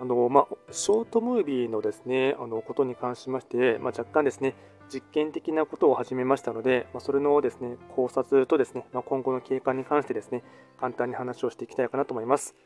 あのまあ、ショートムービーのですねあのことに関しまして、まあ、若干ですね実験的なことを始めましたので、まあ、それのですね考察とですね、ま今後の経過に関してですね簡単に話をしていきたいかなと思います。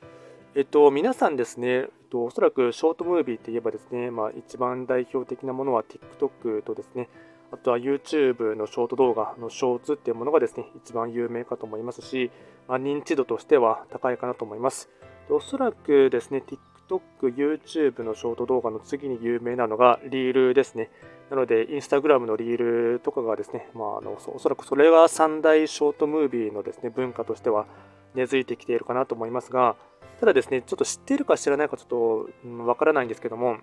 えっと、皆さんですね、えっと、おそらくショートムービーといえばですね、まあ、一番代表的なものは TikTok とですね、あとは YouTube のショート動画のショーツっていうものがですね、一番有名かと思いますし、まあ、認知度としては高いかなと思います。おそらくですね、TikTok、YouTube のショート動画の次に有名なのがリールですね。なので、Instagram のリールとかがですね、まあ、あのおそらくそれが三大ショートムービーのですね文化としては根付いてきているかなと思いますが、ただですね、ちょっと知っているか知らないかちょっとわ、うん、からないんですけども、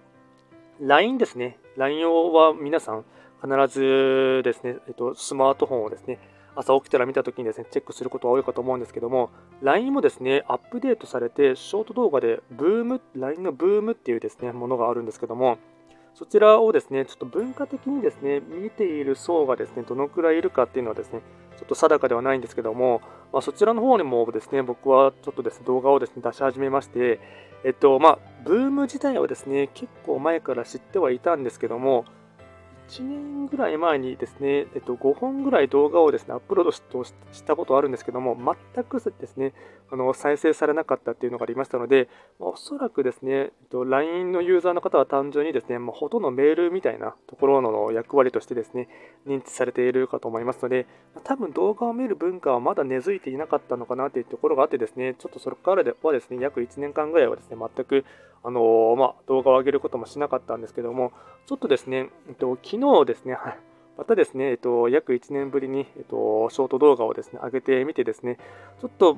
LINE ですね、LINE 用は皆さん必ずですね、えっと、スマートフォンをですね、朝起きたら見たときにですね、チェックすることが多いかと思うんですけども、LINE もですね、アップデートされて、ショート動画で、ブーム、LINE のブームっていうですね、ものがあるんですけども、そちらをですね、ちょっと文化的にですね、見ている層がですね、どのくらいいるかっていうのはですね、ちょっと定かではないんですけども、まあ、そちらの方にもですね、僕はちょっとですね、動画をですね、出し始めまして、えっと、まあ、ブーム自体はですね、結構前から知ってはいたんですけども、1年ぐらい前にですね、えっと、5本ぐらい動画をですね、アップロードしたことあるんですけども、全くですね、あの再生されなかったっていうのがありましたので、おそらくですね、えっと、LINE のユーザーの方は単純にですね、もうほとんどメールみたいなところの役割としてですね、認知されているかと思いますので、多分動画を見る文化はまだ根付いていなかったのかなというところがあってですね、ちょっとそれからではですね、約1年間ぐらいはですね、全くあのまあ、動画を上げることもしなかったんですけども、ちょっとですね、えっと、日ですね、またですね、えっと、約1年ぶりに、えっと、ショート動画をですね、上げてみてですね、ちょっと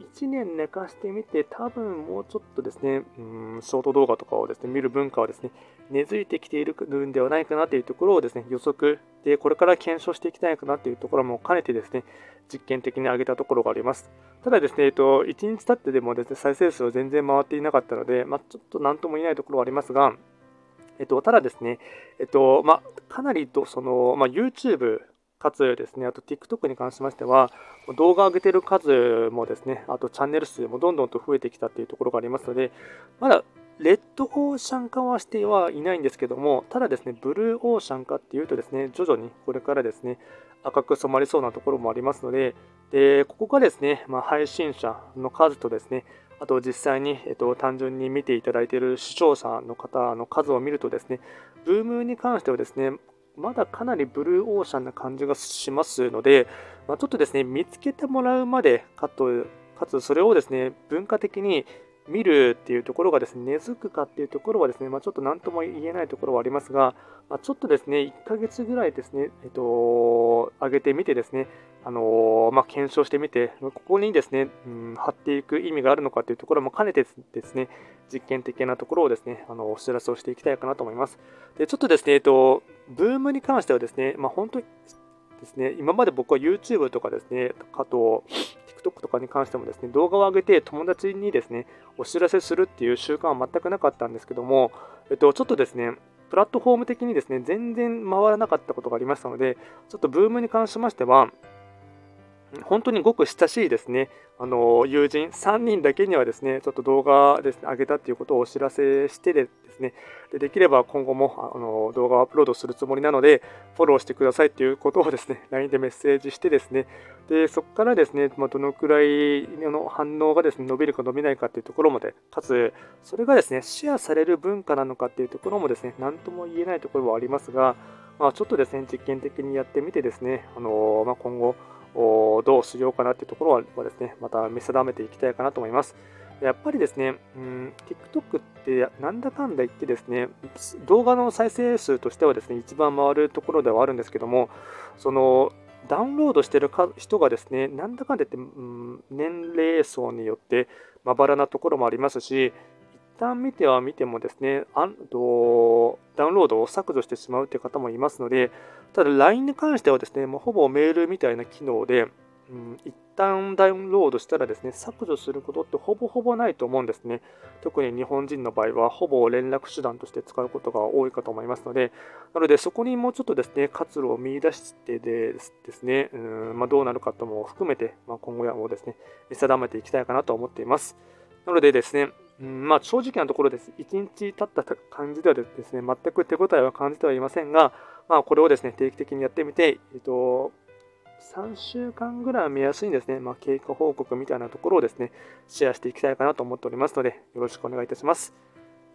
1年寝かしてみて、多分もうちょっとですね、うん、ショート動画とかをですね、見る文化はですね、根付いてきているんではないかなというところをですね、予測で、これから検証していきたいかなというところも兼ねてですね、実験的に上げたところがあります。ただですね、えっと、1日経ってでもですね、再生数は全然回っていなかったので、まあ、ちょっと何とも言えないところはありますが、えっと、ただですね、えっと、まあ、かなりと、その、まあ、YouTube かつですね、あと TikTok に関しましては、動画を上げてる数もですね、あとチャンネル数もどんどんと増えてきたっていうところがありますので、まだレッドオーシャン化はしてはいないんですけども、ただですね、ブルーオーシャン化っていうとですね、徐々にこれからですね、赤く染まりそうなところもありますので、でここがですね、まあ、配信者の数とですね、あと実際に、えっと、単純に見ていただいている視聴者の方の数を見るとですね、ブームに関してはですね、まだかなりブルーオーシャンな感じがしますので、まあ、ちょっとですね、見つけてもらうまでかと、かつそれをですね、文化的に見るっていうところがですね、根付くかっていうところはですね、まあ、ちょっと何とも言えないところはありますが、まあ、ちょっとですね、1ヶ月ぐらいですね、えっと、上げてみてですね、あのまあ、検証してみて、ここにですね、うん、貼っていく意味があるのかというところも兼ねてですね、実験的なところをですね、あのお知らせをしていきたいかなと思います。で、ちょっとですね、えっと、ブームに関してはですね、まあ、本当にですね、今まで僕は YouTube とかですね、あと TikTok とかに関してもですね、動画を上げて友達にですね、お知らせするっていう習慣は全くなかったんですけども、えっと、ちょっとですね、プラットフォーム的にですね、全然回らなかったことがありましたので、ちょっとブームに関しましては、本当にごく親しいですね、あの友人3人だけにはですね、ちょっと動画ですね、上げたっていうことをお知らせしてですね、でできれば今後もあの動画をアップロードするつもりなので、フォローしてくださいということをですね、LINE でメッセージしてですね、でそこからですね、まあ、どのくらいの反応がですね、伸びるか伸びないかっていうところまで、かつ、それがですね、シェアされる文化なのかっていうところもですね、何とも言えないところはありますが、まあ、ちょっとですね、実験的にやってみてですね、あのまあ、今後、どうしようかなっていうところはですね、また見定めていきたいかなと思います。やっぱりですね、うん、TikTok ってなんだかんだ言ってですね、動画の再生数としてはですね、一番回るところではあるんですけども、そのダウンロードしてる人がですね、なんだかんだ言って、うん、年齢層によってまばらなところもありますし、一旦見ては見てもですね、あとダウンロードを削除してしまうという方もいますので、ただ LINE に関してはですね、もうほぼメールみたいな機能で、うん、一旦ダウンロードしたらですね、削除することってほぼほぼないと思うんですね。特に日本人の場合は、ほぼ連絡手段として使うことが多いかと思いますので、なのでそこにもうちょっとですね、活路を見出してですね、うんまあ、どうなるかとも含めて、まあ、今後はもうですね、見定めていきたいかなと思っています。なのでですね、うんまあ、正直なところです。1日経った感じではですね、全く手応えは感じてはいませんが、まあ、これをですね、定期的にやってみて、えっと、3週間ぐらい目安にですね、まあ、経過報告みたいなところをですね、シェアしていきたいかなと思っておりますので、よろしくお願いいたします。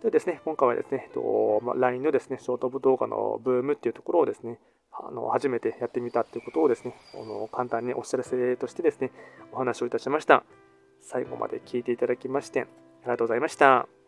でですね、今回はですね、えっとまあ、LINE のですね、ショートブ動画のブームっていうところをですね、あの初めてやってみたっていうことをですね、あの簡単にお知らせとしてですね、お話をいたしました。最後まで聞いていただきまして、ありがとうございました。